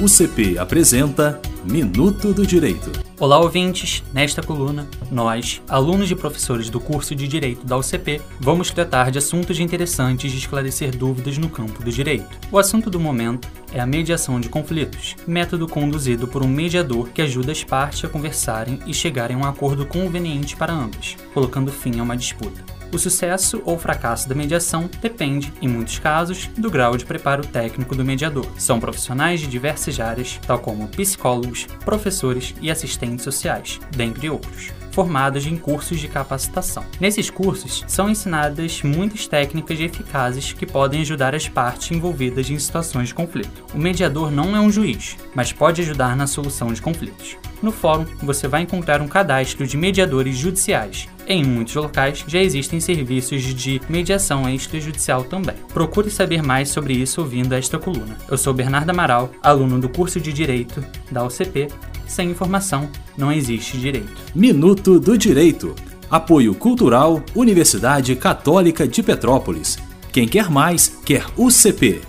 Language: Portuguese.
UCP apresenta Minuto do Direito. Olá, ouvintes! Nesta coluna, nós, alunos e professores do curso de Direito da UCP, vamos tratar de assuntos interessantes de esclarecer dúvidas no campo do direito. O assunto do momento é a mediação de conflitos, método conduzido por um mediador que ajuda as partes a conversarem e chegarem a um acordo conveniente para ambas, colocando fim a uma disputa. O sucesso ou fracasso da mediação depende, em muitos casos, do grau de preparo técnico do mediador. São profissionais de diversas áreas, tal como psicólogos, professores e assistentes sociais, dentre outros formados em cursos de capacitação. Nesses cursos, são ensinadas muitas técnicas eficazes que podem ajudar as partes envolvidas em situações de conflito. O mediador não é um juiz, mas pode ajudar na solução de conflitos. No fórum, você vai encontrar um cadastro de mediadores judiciais. Em muitos locais já existem serviços de mediação extrajudicial também. Procure saber mais sobre isso ouvindo esta coluna. Eu sou Bernardo Amaral, aluno do curso de Direito da UCP. Sem informação, não existe direito. Minuto do Direito. Apoio Cultural Universidade Católica de Petrópolis. Quem quer mais, quer UCP.